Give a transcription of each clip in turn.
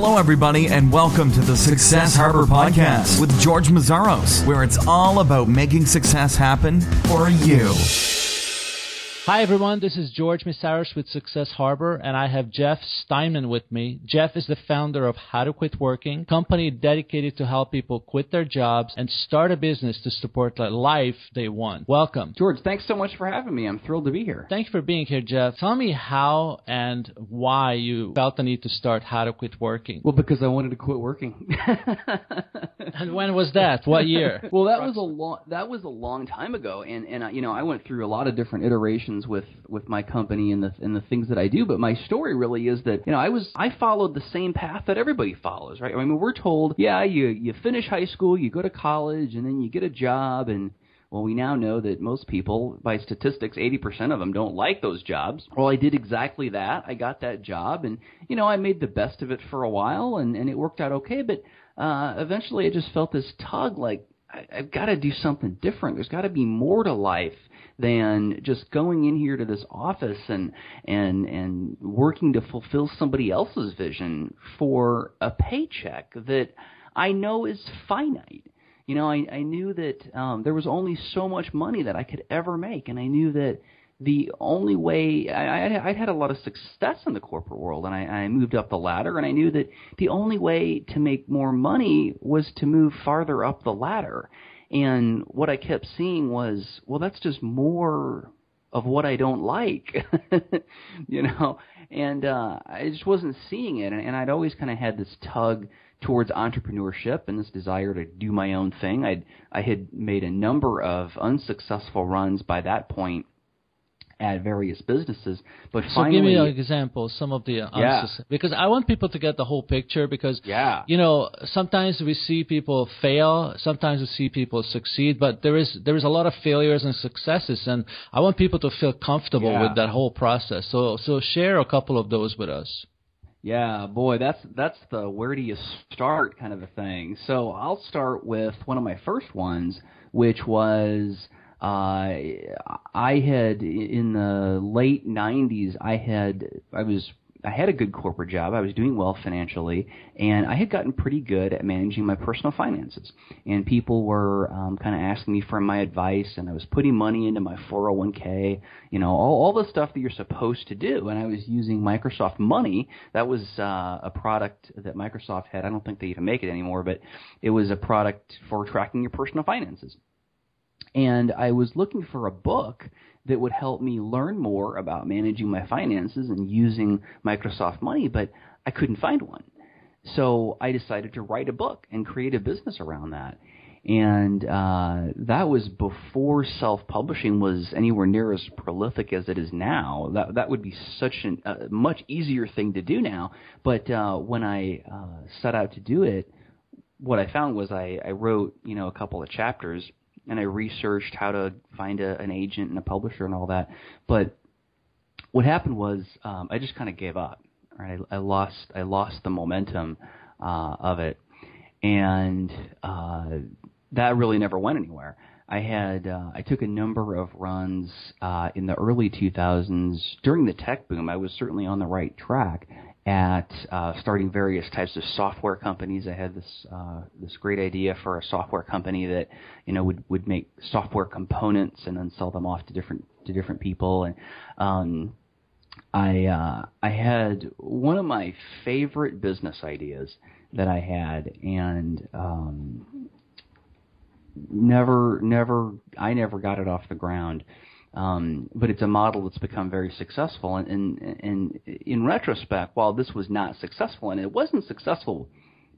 Hello, everybody, and welcome to the Success Harbor Podcast with George Meszaros, where it's all about making success happen for you. Hi, everyone. This is George Meszaros with Success Harbor, and I have Jeff Steinmann with me. Jeff is the founder of How to Quit Working, company dedicated to help people quit their jobs and start a business to support the life they want. Welcome. George, thanks so much for having me. I'm thrilled to be here. Thank you for being here, Jeff. Tell me how and why you felt the need to start How to Quit Working. Well, because I wanted to quit working. and when was that? What year? well, that was a long that was a long time ago, and and uh, you know I went through a lot of different iterations with with my company and the and the things that I do. But my story really is that you know I was I followed the same path that everybody follows, right? I mean, we're told, yeah, you you finish high school, you go to college, and then you get a job and well, we now know that most people, by statistics, 80% of them don't like those jobs. Well, I did exactly that. I got that job, and you know, I made the best of it for a while, and and it worked out okay. But uh, eventually, I just felt this tug, like I, I've got to do something different. There's got to be more to life than just going in here to this office and and and working to fulfill somebody else's vision for a paycheck that I know is finite. You know, I, I knew that um, there was only so much money that I could ever make, and I knew that the only way I, I'd had a lot of success in the corporate world, and I, I moved up the ladder, and I knew that the only way to make more money was to move farther up the ladder. And what I kept seeing was, well, that's just more of what I don't like, you know. And uh, I just wasn't seeing it, and, and I'd always kind of had this tug towards entrepreneurship and this desire to do my own thing. I'd I had made a number of unsuccessful runs by that point at various businesses. But so finally, give me an example, some of the yeah. because I want people to get the whole picture. Because yeah. you know, sometimes we see people fail, sometimes we see people succeed, but there is there is a lot of failures and successes, and I want people to feel comfortable yeah. with that whole process. So so share a couple of those with us. Yeah, boy, that's that's the where do you start kind of a thing. So I'll start with one of my first ones, which was uh, I had in the late '90s. I had I was I had a good corporate job. I was doing well financially, and I had gotten pretty good at managing my personal finances. And people were um, kind of asking me for my advice, and I was putting money into my 401k. You know, all all the stuff that you're supposed to do. And I was using Microsoft Money. That was uh, a product that Microsoft had. I don't think they even make it anymore, but it was a product for tracking your personal finances and I was looking for a book that would help me learn more about managing my finances and using Microsoft Money, but I couldn't find one. So I decided to write a book and create a business around that. And uh, that was before self-publishing was anywhere near as prolific as it is now. That that would be such a uh, much easier thing to do now. But uh, when I uh, set out to do it, what I found was I, I wrote you know a couple of chapters and I researched how to find a, an agent and a publisher and all that. But what happened was um, I just kind of gave up. Right, I, I lost I lost the momentum uh, of it, and uh, that really never went anywhere. I had uh, I took a number of runs uh, in the early 2000s during the tech boom. I was certainly on the right track, at uh, starting various types of software companies. I had this uh, this great idea for a software company that you know would would make software components and then sell them off to different to different people. And um, I uh, I had one of my favorite business ideas that I had, and um, never never I never got it off the ground. Um, but it's a model that's become very successful. And, and, and in retrospect, while this was not successful, and it wasn't successful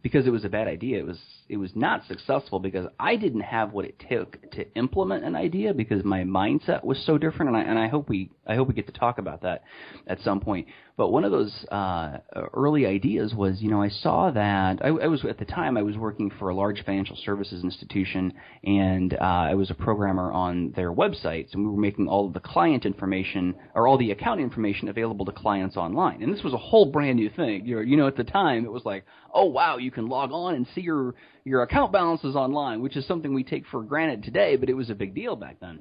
because it was a bad idea, it was it was not successful because I didn't have what it took to implement an idea because my mindset was so different. And I and I hope we I hope we get to talk about that at some point. But one of those uh, early ideas was, you know, I saw that I, I was at the time I was working for a large financial services institution, and uh, I was a programmer on their websites, and we were making all of the client information or all the account information available to clients online. And this was a whole brand new thing. You know, you know at the time it was like, oh wow, you can log on and see your your account balances online, which is something we take for granted today, but it was a big deal back then.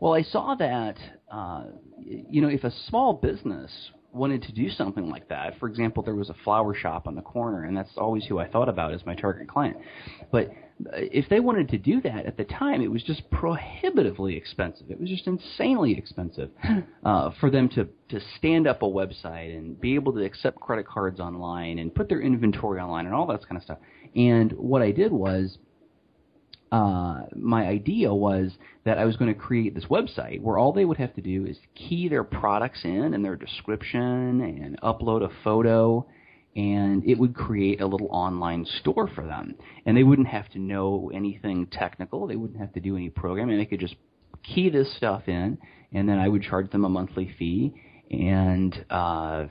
Well, I saw that, uh, you know, if a small business wanted to do something like that, for example, there was a flower shop on the corner, and that's always who I thought about as my target client. But if they wanted to do that at the time, it was just prohibitively expensive. It was just insanely expensive uh, for them to to stand up a website and be able to accept credit cards online and put their inventory online and all that kind of stuff. And what I did was uh, my idea was that I was going to create this website where all they would have to do is key their products in and their description and upload a photo and it would create a little online store for them. And they wouldn't have to know anything technical. They wouldn't have to do any programming. They could just key this stuff in, and then I would charge them a monthly fee and uh,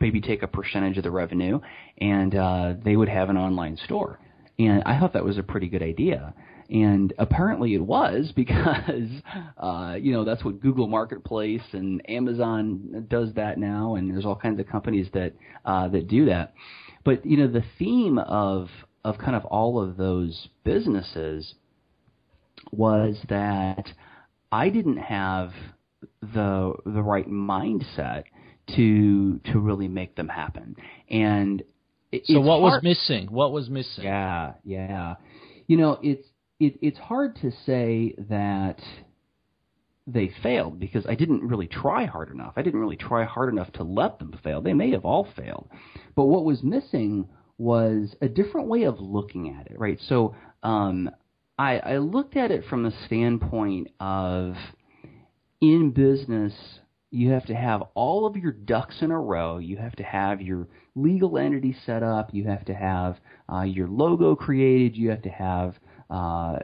maybe take a percentage of the revenue, and uh, they would have an online store. And I thought that was a pretty good idea. And apparently it was because, uh, you know, that's what Google Marketplace and Amazon does that now, and there's all kinds of companies that uh, that do that. But you know, the theme of of kind of all of those businesses was that I didn't have the the right mindset to to really make them happen. And it, so what hard. was missing? What was missing? Yeah, yeah. You know, it's it, it's hard to say that they failed because I didn't really try hard enough. I didn't really try hard enough to let them fail. They may have all failed. But what was missing was a different way of looking at it, right? So um, I, I looked at it from the standpoint of in business, you have to have all of your ducks in a row. You have to have your legal entity set up. You have to have uh, your logo created. You have to have uh,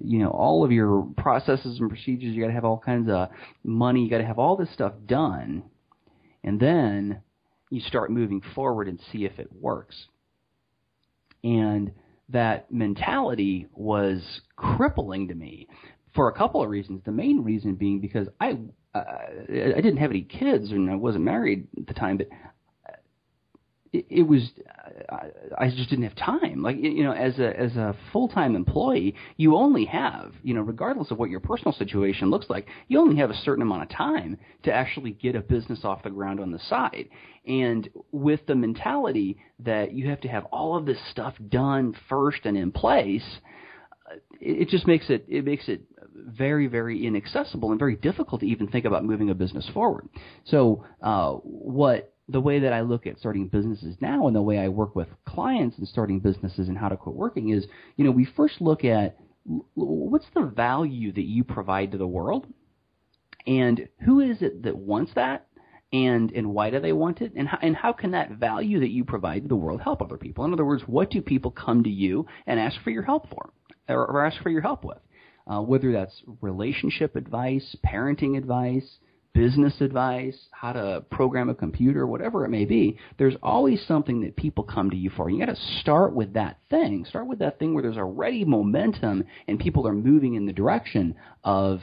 you know all of your processes and procedures. You got to have all kinds of money. You got to have all this stuff done, and then you start moving forward and see if it works. And that mentality was crippling to me for a couple of reasons. The main reason being because I Uh, I didn't have any kids and I wasn't married at the time, but it, it was I just didn't have time. Like you know, as a as a full time employee, you only have you know, regardless of what your personal situation looks like, you only have a certain amount of time to actually get a business off the ground on the side. And with the mentality that you have to have all of this stuff done first and in place, it just makes it it makes it very very inaccessible and very difficult to even think about moving a business forward. So uh, what the way that I look at starting businesses now and the way I work with clients and starting businesses and how to quit working is, you know, we first look at what's the value that you provide to the world? And who is it that wants that? And and why do they want it? And how, and how can that value that you provide to the world help other people? In other words what do people come to you and ask for your help for or, or ask for your help with uh, whether that's relationship advice parenting advice business advice, how to program a computer, whatever it may be, there's always something that people come to you for. You got to start with that thing. Start with that thing where there's already momentum and people are moving in the direction of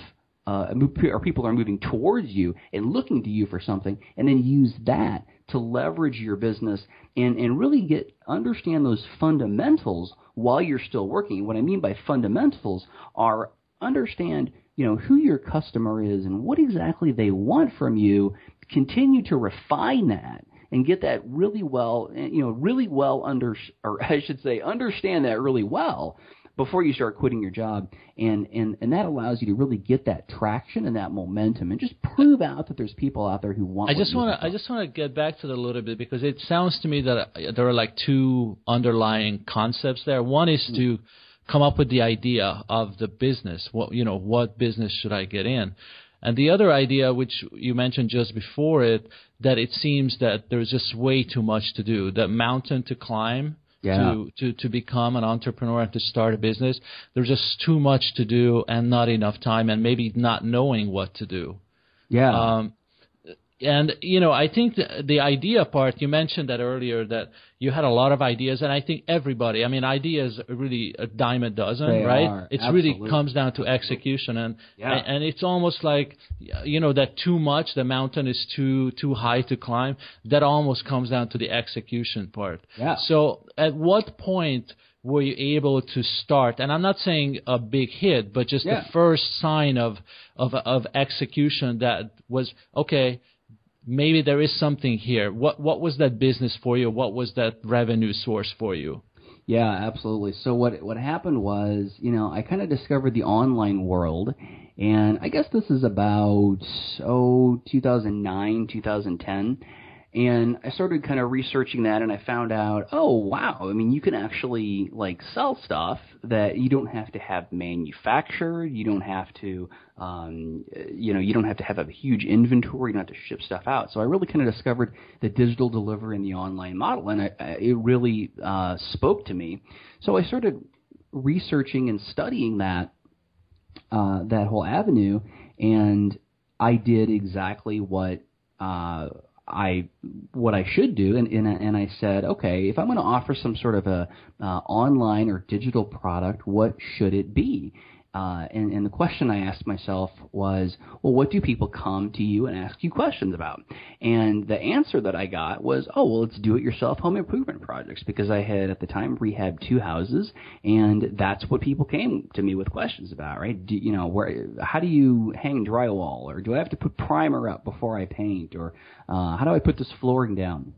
uh, or people are moving towards you and looking to you for something, and then use that to leverage your business and, and really get understand those fundamentals while you're still working. What I mean by fundamentals are understand you know who your customer is and what exactly they want from you continue to refine that and get that really well you know really well under or I should say understand that really well before you start quitting your job. And and and that allows you to really get that traction and that momentum and just prove out that there's people out there who want I just want. To I just want to get back to that a little bit because it sounds to me that there are like two underlying concepts there. One is mm-hmm. to come up with the idea of the business. What you know, what business should I get in? And the other idea, which you mentioned just before it, that it seems that there's just way too much to do. That mountain to climb yeah. to, to, to become an entrepreneur and to start a business. There's just too much to do and not enough time and maybe not knowing what to do. Yeah. Um, and you know, I think the, the idea part you mentioned that earlier that you had a lot of ideas, and I think everybody. I mean, ideas really a dime a dozen, they right? It really comes down to execution, and, yeah. and and it's almost like you know that too much, the mountain is too too high to climb. That almost comes down to the execution part. Yeah. So, at what point? were you able to start? And I'm not saying a big hit, but just yeah. the first sign of of of execution that was okay maybe there is something here. What what was that business for you? What was that revenue source for you? Yeah, absolutely. So what what happened was, you know, I kind of discovered the online world, and I guess this is about oh 2009, 2010 and I started kind of researching that, and I found out, oh wow! I mean, you can actually like sell stuff that you don't have to have manufactured. You don't have to, um, you know, you don't have to have a huge inventory. You don't have to ship stuff out. So I really kind of discovered the digital delivery and the online model, and I, I, it really uh, spoke to me. So I started researching and studying that uh, that whole avenue, and I did exactly what. Uh, I what I should do, and and, and I said, okay, if I'm going to offer some sort of a uh, online or digital product, what should it be? Uh, and, and the question I asked myself was, well, what do people come to you and ask you questions about? And the answer that I got was, oh, well, it's do-it-yourself home improvement projects because I had at the time rehabbed two houses, and that's what people came to me with questions about, right? Do, you know, where, how do you hang drywall, or do I have to put primer up before I paint, or uh, how do I put this flooring down?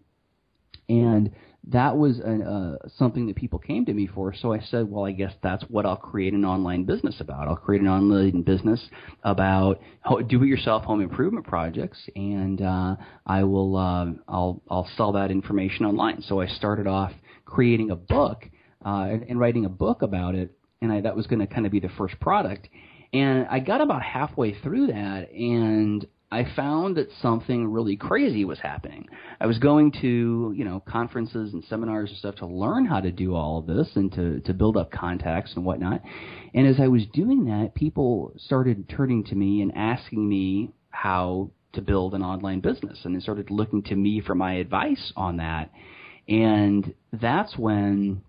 And that was a, uh, something that people came to me for. So I said, well, I guess that's what I'll create an online business about. I'll create an online business about do-it-yourself home improvement projects, and uh, I will uh, I'll I'll sell that information online. So I started off creating a book uh, and, and writing a book about it, and I, that was going to kind of be the first product. And I got about halfway through that, and I found that something really crazy was happening. I was going to, you know, conferences and seminars and stuff to learn how to do all of this and to, to build up contacts and whatnot. And as I was doing that, people started turning to me and asking me how to build an online business. And they started looking to me for my advice on that. And that's when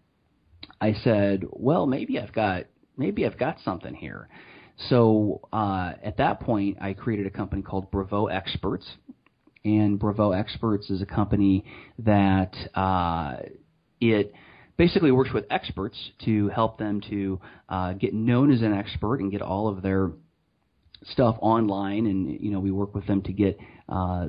I said, well, maybe I've got, maybe I've got something here. So uh, at that point, I created a company called Bravo Experts, and Bravo Experts is a company that uh, it basically works with experts to help them to uh, get known as an expert and get all of their stuff online. And you know we work with them to get uh,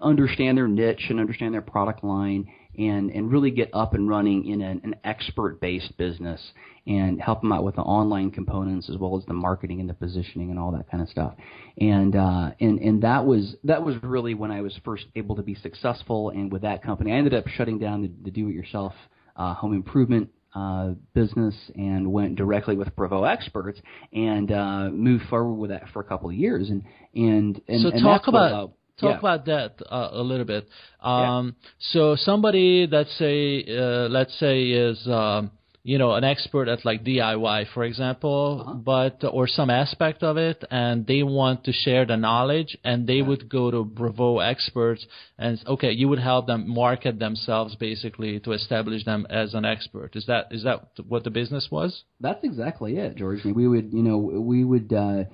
understand their niche and understand their product line and and really get up and running in an, an expert based business and help them out with the online components as well as the marketing and the positioning and all that kind of stuff and uh, and and that was that was really when I was first able to be successful and with that company I ended up shutting down the, the do it yourself uh, home improvement uh, business and went directly with Bravo Experts and uh, moved forward with that for a couple of years. And and and, so and talk about. Talk yeah. about that uh, a little bit. Um, yeah. So somebody, let's say, uh, let's say is um, you know an expert at like DIY, for example, uh-huh. but or some aspect of it, and they want to share the knowledge, and they yeah. would go to Bravo experts, and okay, you would help them market themselves basically to establish them as an expert. Is that is that what the business was? That's exactly it, George. We would you know we would. Uh,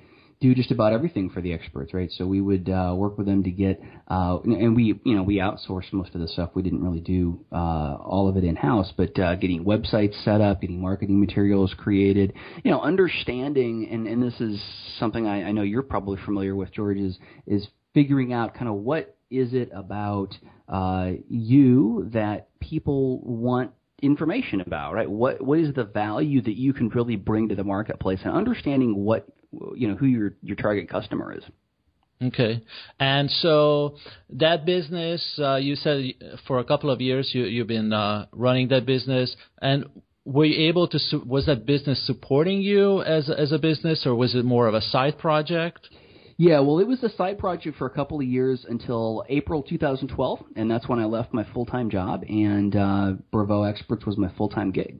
do just about everything for the experts, right? So we would uh, work with them to get, uh, and we, you know, we outsourced most of the stuff. We didn't really do uh, all of it in house, but uh, getting websites set up, getting marketing materials created, you know, understanding, and, and this is something I, I know you're probably familiar with, George, is is figuring out kind of what is it about uh, you that people want information about, right? What what is the value that you can really bring to the marketplace, and understanding what you know who your your target customer is. Okay, and so that business, uh, you said for a couple of years you you've been uh, running that business, and were you able to was that business supporting you as as a business, or was it more of a side project? Yeah, well, it was a side project for a couple of years until April 2012, and that's when I left my full time job, and uh, Bravo Experts was my full time gig.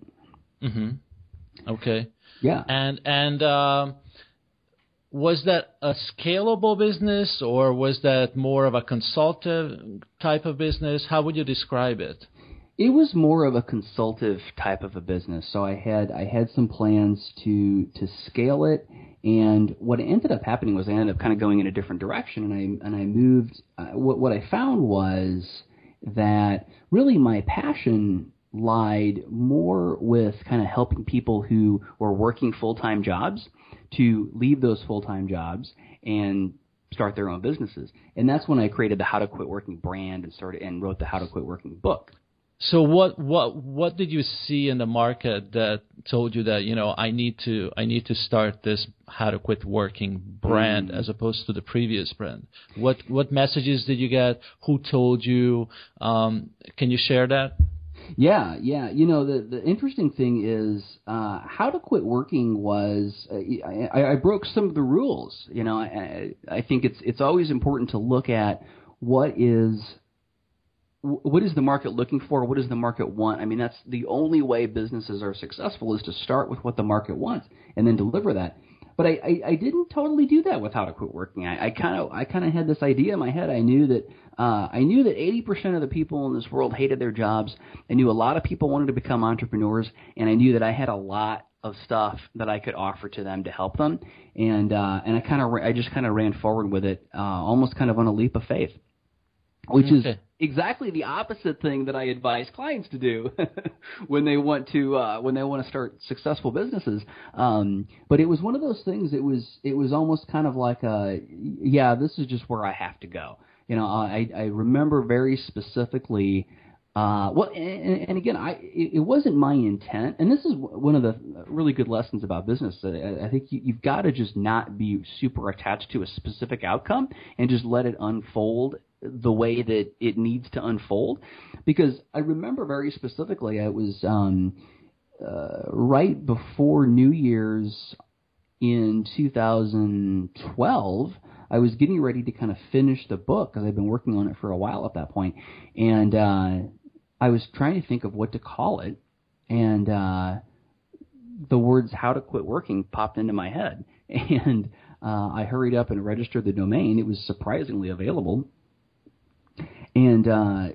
Mm-hmm. Okay. Yeah. And and. Um, was that a scalable business or was that more of a consultative type of business? How would you describe it? It was more of a consultative type of a business. So I had I had some plans to to scale it, and what ended up happening was I ended up kind of going in a different direction, and I and I moved. Uh, what what I found was that really my passion lied more with kind of helping people who were working full time jobs to leave those full time jobs and start their own businesses. And that's when I created the How to Quit Working brand and started and wrote the How to Quit Working book. So what what what did you see in the market that told you that you know I need to I need to start this how to quit working brand mm. as opposed to the previous brand? What what messages did you get? Who told you? Um, can you share that? Yeah, yeah. You know, the the interesting thing is uh, how to quit working was uh, I, I broke some of the rules. You know, I, I think it's it's always important to look at what is what is the market looking for? What does the market want? I mean, that's the only way businesses are successful is to start with what the market wants and then deliver that. But I, I, I didn't totally do that with how to quit working. I kind of I kind of had this idea in my head. I knew that uh, I knew that 80% of the people in this world hated their jobs. I knew a lot of people wanted to become entrepreneurs, and I knew that I had a lot of stuff that I could offer to them to help them. And uh, and I kind of I just kind of ran forward with it, uh, almost kind of on a leap of faith which okay. is exactly the opposite thing that I advise clients to do when they want to uh, when they want to start successful businesses. Um, but it was one of those things. It was it was almost kind of like a yeah, this is just where I have to go. You know, I I remember very specifically. Uh, well, and, and again, I it, wasn't my intent, and this is one of the really good lessons about business. I, I think you, you've got to just not be super attached to a specific outcome and just let it unfold the way that it needs to unfold. Because I remember very specifically, I was um, uh, right before New Year's in 2012. I was getting ready to kind of finish the book because I've been working on it for a while at that point, and uh, I was trying to think of what to call it, and uh, the words "how to quit working" popped into my head, and uh, I hurried up and registered the domain. It was surprisingly available, and uh,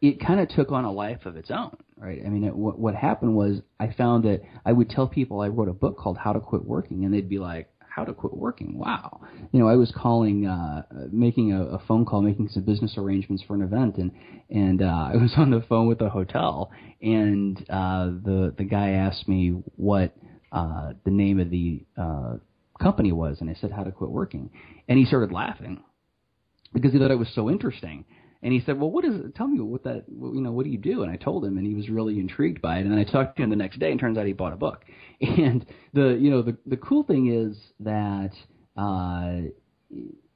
it kind of took on a life of its own, right? I mean, it, what, what happened was I found that I would tell people I wrote a book called How to Quit Working, and they'd be like, "How to quit working? Wow!" You know, I was calling, uh, making a, a phone call, making some business arrangements for an event, and and uh, I was on the phone with the hotel, and uh, the the guy asked me what uh, the name of the uh, company was, and I said, "How to Quit Working," and he started laughing because he thought it was so interesting. And he said, "Well, what is it? Tell me what that you know what do you do?" And I told him, and he was really intrigued by it. And then I talked to him the next day, and turns out he bought a book. And the you know the the cool thing is that uh,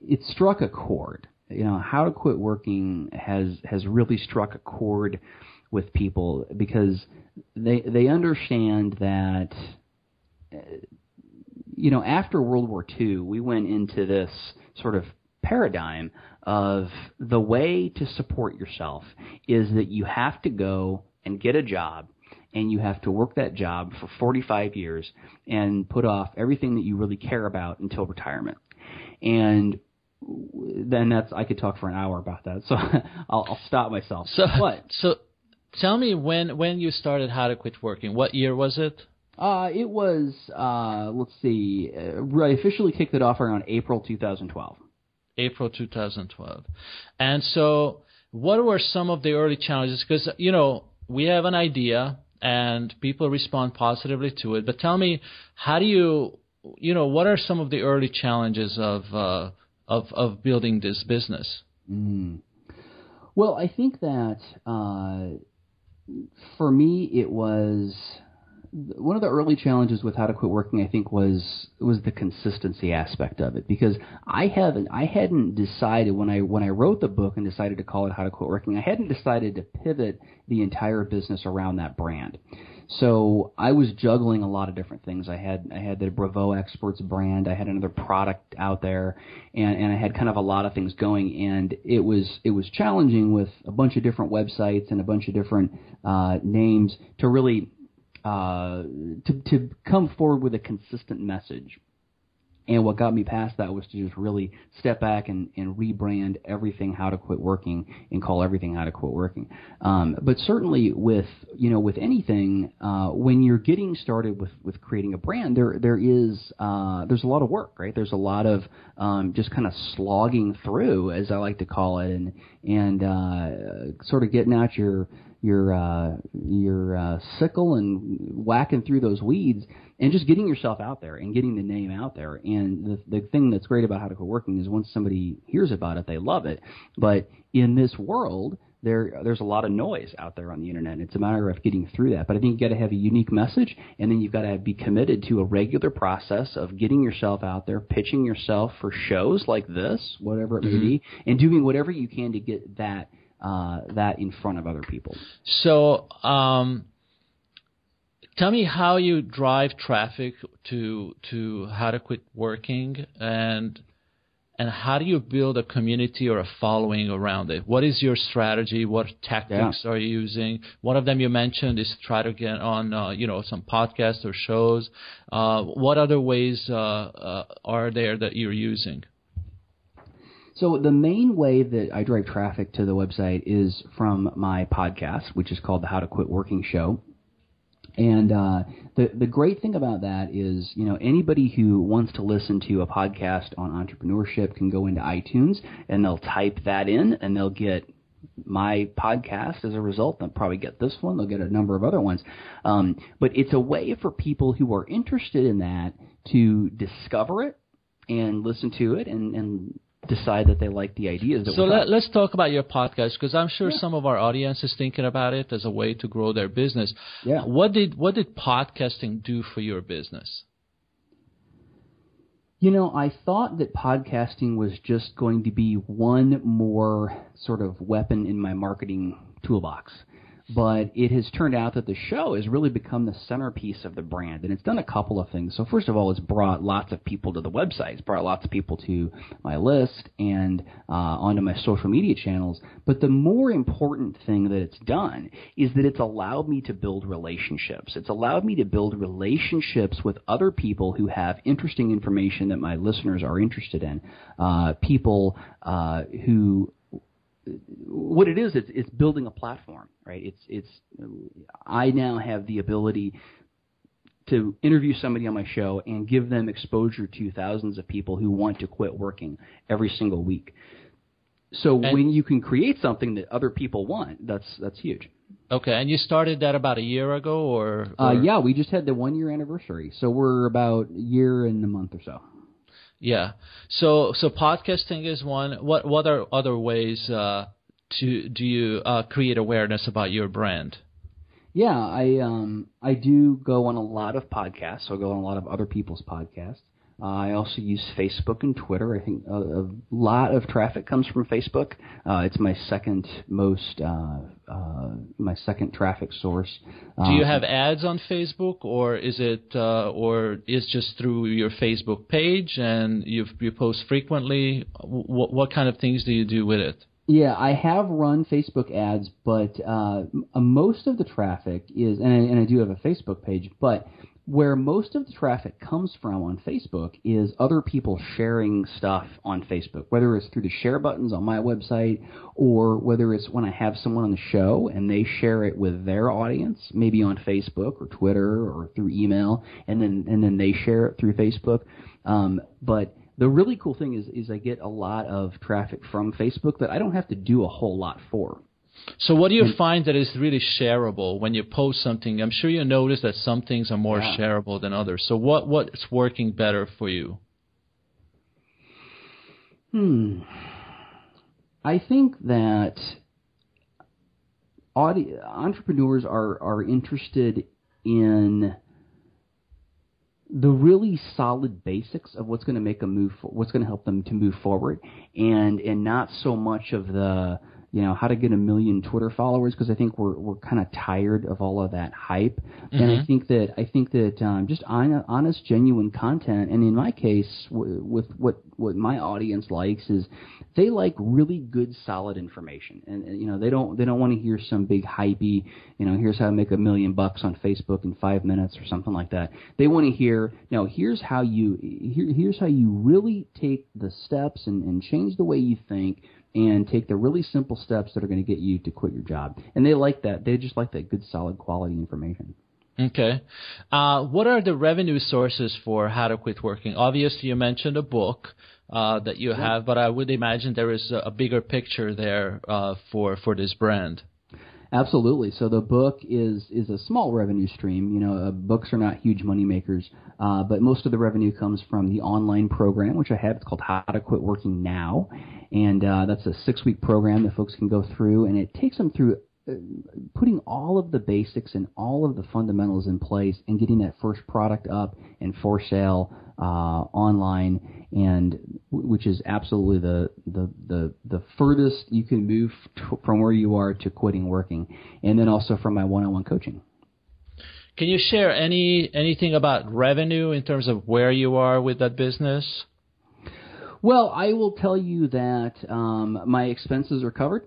it struck a chord. You know, how to quit working has has really struck a chord with people because they they understand that. Uh, you know, after World War II, we went into this sort of paradigm of the way to support yourself is that you have to go and get a job and you have to work that job for 45 years and put off everything that you really care about until retirement. And then that's I could talk for an hour about that, so I'll, I'll stop myself. So what? So tell me when when you started How to Quit Working. What year was it? Uh, it was uh, let's see. Uh, I officially kicked it off around April 2012. April 2012. And so, what were some of the early challenges? Because, you know, we have an idea and people respond positively to it. But tell me, how do you, you know, what are some of the early challenges of, uh, of, of building this business? Mm. Well, I think that uh, for me, it was one of the early challenges with how to quit working, I think, was was the consistency aspect of it because I haven't I hadn't decided when I when I wrote the book and decided to call it How to Quit Working, I hadn't decided to pivot the entire business around that brand. So I was juggling a lot of different things. I had I had the Bravo Experts brand, I had another product out there, and, and I had kind of a lot of things going. And it was it was challenging with a bunch of different websites and a bunch of different uh, names to really uh, to to come forward with a consistent message. And what got me past that was to just really step back and, and rebrand everything how to quit working and call everything how to quit working. Um, but certainly with you know with anything, uh, when you're getting started with, with creating a brand, there there is uh, there's a lot of work, right? There's a lot of um, just kind of slogging through, as I like to call it, and and uh, sort of getting out your your uh, your uh, sickle and whacking through those weeds and just getting yourself out there and getting the name out there. And the the thing that's great about how to quit working is once somebody hears about it, they love it. But in this world, there there's a lot of noise out there on the internet. It's a matter of getting through that. But I think you got to have a unique message, and then you've got to be committed to a regular process of getting yourself out there, pitching yourself for shows like this, whatever it may mm-hmm. be, and doing whatever you can to get that uh, that in front of other people. So. Um tell me how you drive traffic to to how to quit working and and how do you build a community or a following around it? What is your strategy? What tactics yeah. are you using? One of them you mentioned is try to get on, uh, you know, some podcasts or shows. Uh, what other ways uh, uh are there that you're using? So the main way that I drive traffic to the website is from my podcast, which is called the How to Quit Working Show. And uh, the the great thing about that is, you know, anybody who wants to listen to a podcast on entrepreneurship can go into iTunes and they'll type that in and they'll get my podcast as a result. They'll probably get this one. They'll get a number of other ones. Um, but it's a way for people who are interested in that to discover it and listen to it and, and decide that they like the ideas. That so let, us talk about your podcast because I'm sure yeah. some of our audience is thinking about it as a way to grow their business. Yeah. What did what did podcasting do for your business? You know, I thought that podcasting was just going to be one more sort of weapon in my marketing toolbox but it has turned out that the show has really become the centerpiece of the brand, and it's done a couple of things. So first of all, it's brought lots of people to the website. It's brought lots of people to my list and uh, onto my social media channels. But the more important thing that it's done is that it's allowed me to build relationships. It's allowed me to build relationships with other people who have interesting information that my listeners are interested in. Uh, people uh, who what it is, it's, it's building a platform, right? It's it's I now have the ability to interview somebody on my show and give them exposure to thousands of people who want to quit working every single week. So and when you can create something that other people want, that's that's huge. Okay, and you started that about a year ago, or, or? Uh, yeah, we just had the one year anniversary, so we're about a year and a month or so. Yeah. So so podcasting is one. What what are other ways uh, to do you uh, create awareness about your brand? Yeah, I um I do go on a lot of podcasts. So I go on a lot of other people's podcasts. Uh, I also use Facebook and Twitter. I think a, a lot of traffic comes from Facebook. Uh, it's my second most, uh, uh, my second traffic source. Do you um, have ads on Facebook, or is it, uh, or is just through your Facebook page and you you post frequently? What what kind of things do you do with it? Yeah, I have run Facebook ads, but uh, most of the traffic is, and I, and I do have a Facebook page, but where most of the traffic comes from on Facebook is other people sharing stuff on Facebook, whether it's through the share buttons on my website or whether it's when I have someone on the show and they share it with their audience, maybe on Facebook or Twitter or through email, and then and then they share it through Facebook. Um, but the really cool thing is is I get a lot of traffic from Facebook that I don't have to do a whole lot for. So what do you find that is really shareable when you post something? I'm sure you notice that some things are more yeah. shareable than others. So what what's working better for you? Hmm. I think that audi- entrepreneurs are are interested in the really solid basics of what's going to make them move, what's going to help them to move forward, and and not so much of the you know how to get a million Twitter followers because I think we're we're kind of tired of all of that hype, mm-hmm. and I mm-hmm. think that I think that um, just honest, genuine content, and in my case, w- with what what my audience likes is they like really good, solid information, and, and you know they don't they don't want to hear some big hypey, you know, here's how to make a million bucks on Facebook in five minutes or something like that. They want to hear, know, here's how you here, here's how you really take the steps and, and change the way you think and take the really simple steps that are going to get you to quit your job. And they like that. They just like that good, solid, quality information. Okay. Uh, what are the revenue sources for How to Quit Working? Obviously, you mentioned a book uh, that you have, but I would imagine there is a, bigger picture there uh, for for this brand. Absolutely. So the book is is a small revenue stream. You know, uh, books are not huge money makers, uh, but most of the revenue comes from the online program, which I have. It's called How to Quit Working Now, and uh, that's a six week program that folks can go through, and it takes them through putting all of the basics and all of the fundamentals in place and getting that first product up and for sale uh, online, and which is absolutely the, the the the furthest you can move t- from where you are to quitting working, and then also from my one-on-one coaching. Can you share any anything about revenue in terms of where you are with that business? Well, I will tell you that um, my expenses are covered,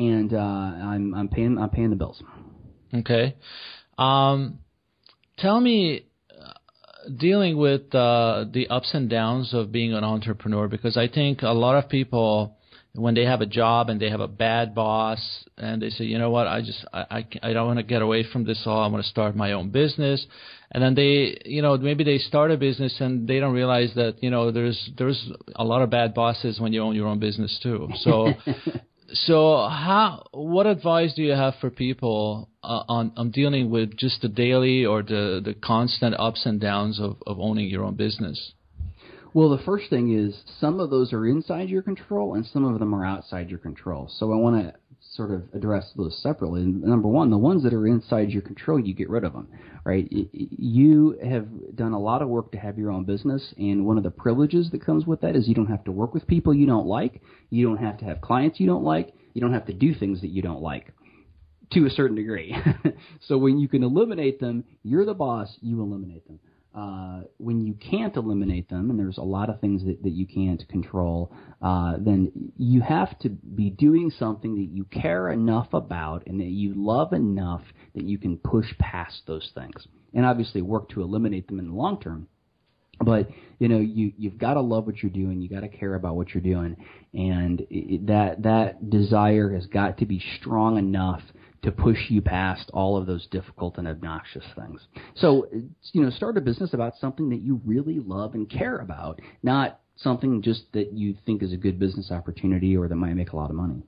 and uh, I'm I'm paying I'm paying the bills. Okay. Um, tell me dealing with uh, the ups and downs of being an entrepreneur because I think a lot of people when they have a job and they have a bad boss and they say you know what I just I I, I don't want to get away from this all I want to start my own business and then they you know maybe they start a business and they don't realize that you know there's there's a lot of bad bosses when you own your own business too so so how what advice do you have for people uh, on on dealing with just the daily or the the constant ups and downs of of owning your own business? Well, the first thing is some of those are inside your control and some of them are outside your control. So I want to sort of address those separately. Number one, the ones that are inside your control, you get rid of them, right? You have done a lot of work to have your own business, and one of the privileges that comes with that is you don't have to work with people you don't like, you don't have to have clients you don't like, you don't have to do things that you don't like to a certain degree. so when you can eliminate them, you're the boss, you eliminate them. Uh, when you can't eliminate them, and there's a lot of things that, that you can't control, uh, then you have to be doing something that you care enough about and that you love enough that you can push past those things. And obviously work to eliminate them in the long term. But you know you you've got to love what you're doing. You got to care about what you're doing, and it, that that desire has got to be strong enough to push you past all of those difficult and obnoxious things. So, you know, start a business about something that you really love and care about, not something just that you think is a good business opportunity or that might make a lot of money.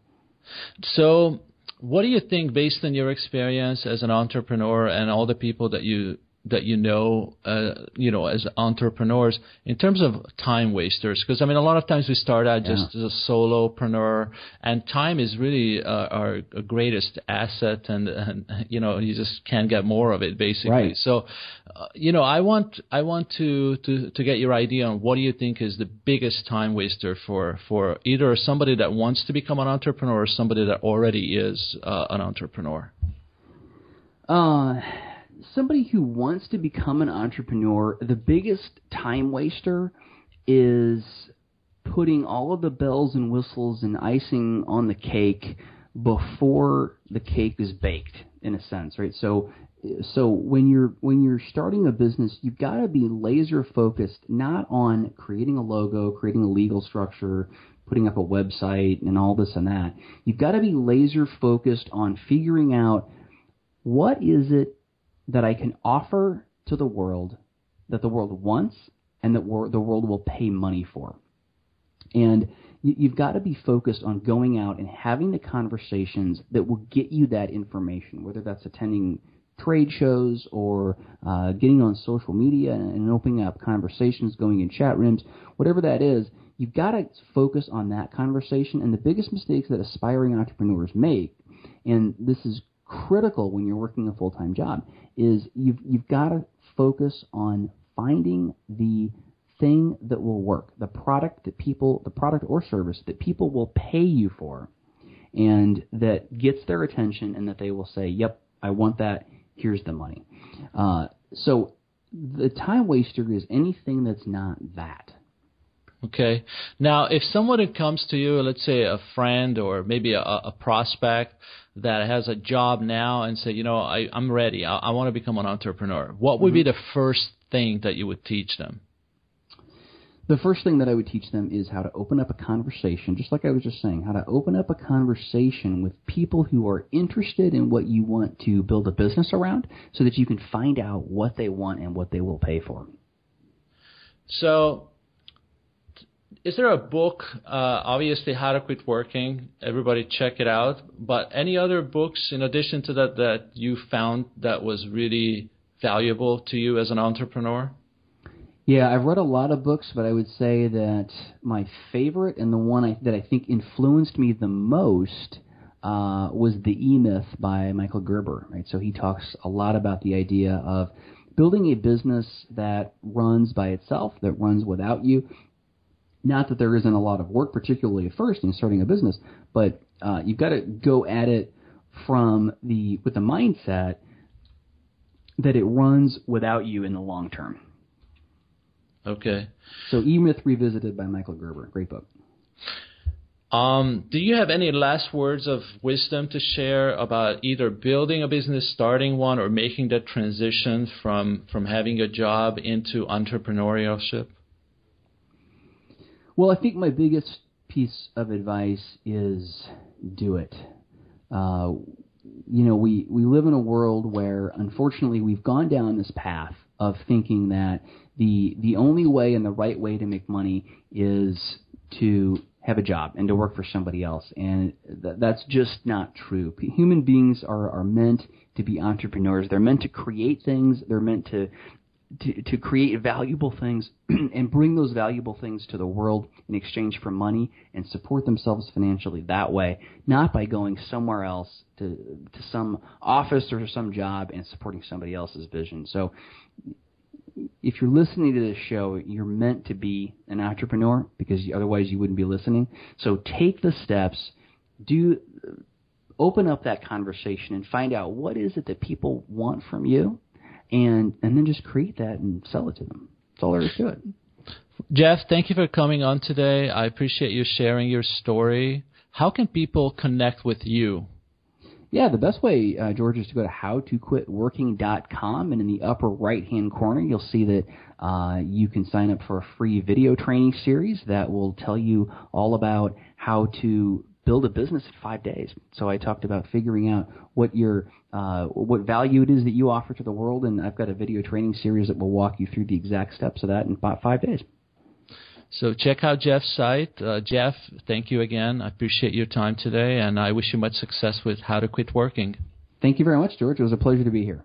So, what do you think, based on your experience as an entrepreneur and all the people that you that you know, uh, you know, as entrepreneurs in terms of time wasters? Because I mean, a lot of times we start out just yeah. as a solopreneur, and time is really uh, our greatest asset, and, and you know, you just can't get more of it, basically. Right. So, uh, you know, I want I want to, to to get your idea on what do you think is the biggest time waster for for either somebody that wants to become an entrepreneur or somebody that already is uh, an entrepreneur. Uh somebody who wants to become an entrepreneur, the biggest time waster is putting all of the bells and whistles and icing on the cake before the cake is baked in a sense right? So so when you're when you're starting a business you've got to be laser focused not on creating a logo creating a legal structure putting up a website and all this and that. You've got to be laser focused on figuring out what is it that I can offer to the world that the world wants and that the world will pay money for. And you've got to be focused on going out and having the conversations that will get you that information, whether that's attending trade shows or uh, getting on social media and opening up conversations, going in chat rooms, whatever that is. You've got to focus on that conversation. And the biggest mistakes that aspiring entrepreneurs make, and this is critical when you're working a full-time job is you've you've got to focus on finding the thing that will work, the product that people, the product or service that people will pay you for, and that gets their attention, and that they will say, "Yep, I want that. Here's the money." Uh, so the time waster is anything that's not that. Okay. Now, if someone comes to you, let's say a friend or maybe a, a prospect that has a job now and say, you know, I, I'm ready. I, I want to become an entrepreneur. What would mm-hmm. be the first thing that you would teach them? The first thing that I would teach them is how to open up a conversation, just like I was just saying, how to open up a conversation with people who are interested in what you want to build a business around so that you can find out what they want and what they will pay for. So is there a book? Uh, obviously, How to Quit Working. Everybody check it out. But any other books in addition to that that you found that was really valuable to you as an entrepreneur? Yeah, I've read a lot of books, but I would say that my favorite and the one I, that I think influenced me the most uh, was The E Myth by Michael Gerber. Right, so he talks a lot about the idea of building a business that runs by itself, that runs without you. Not that there isn't a lot of work, particularly at first in starting a business, but uh, you've got to go at it from the with the mindset that it runs without you in the long term. Okay. So E Myth Revisited by Michael Gerber. Great book. Um, do you have any last words of wisdom to share about either building a business, starting one, or making that transition from, from having a job into entrepreneurship? Well, I think my biggest piece of advice is do it. Uh, you know, we, we live in a world where unfortunately we've gone down this path of thinking that the the only way and the right way to make money is to have a job and to work for somebody else, and th- that's just not true. Human beings are are meant to be entrepreneurs. They're meant to create things. They're meant to to, to create valuable things and bring those valuable things to the world in exchange for money and support themselves financially that way, not by going somewhere else to to some office or some job and supporting somebody else's vision. So if you're listening to this show, you're meant to be an entrepreneur because otherwise you wouldn't be listening. So take the steps, do open up that conversation and find out what is it that people want from you and and then just create that and sell it to them. That's all there is to it. Jeff, thank you for coming on today. I appreciate you sharing your story. How can people connect with you? Yeah, the best way, uh, George, is to go to howtoquitworking.com, and in the upper right-hand corner, you'll see that uh, you can sign up for a free video training series that will tell you all about how to build a business in five days. So I talked about figuring out what your uh, what value it is that you offer to the world, and I've got a video training series that will walk you through the exact steps of that in about five days. So check out Jeff's site. Uh, Jeff, thank you again. I appreciate your time today, and I wish you much success with How to Quit Working. Thank you very much, George. It was a pleasure to be here.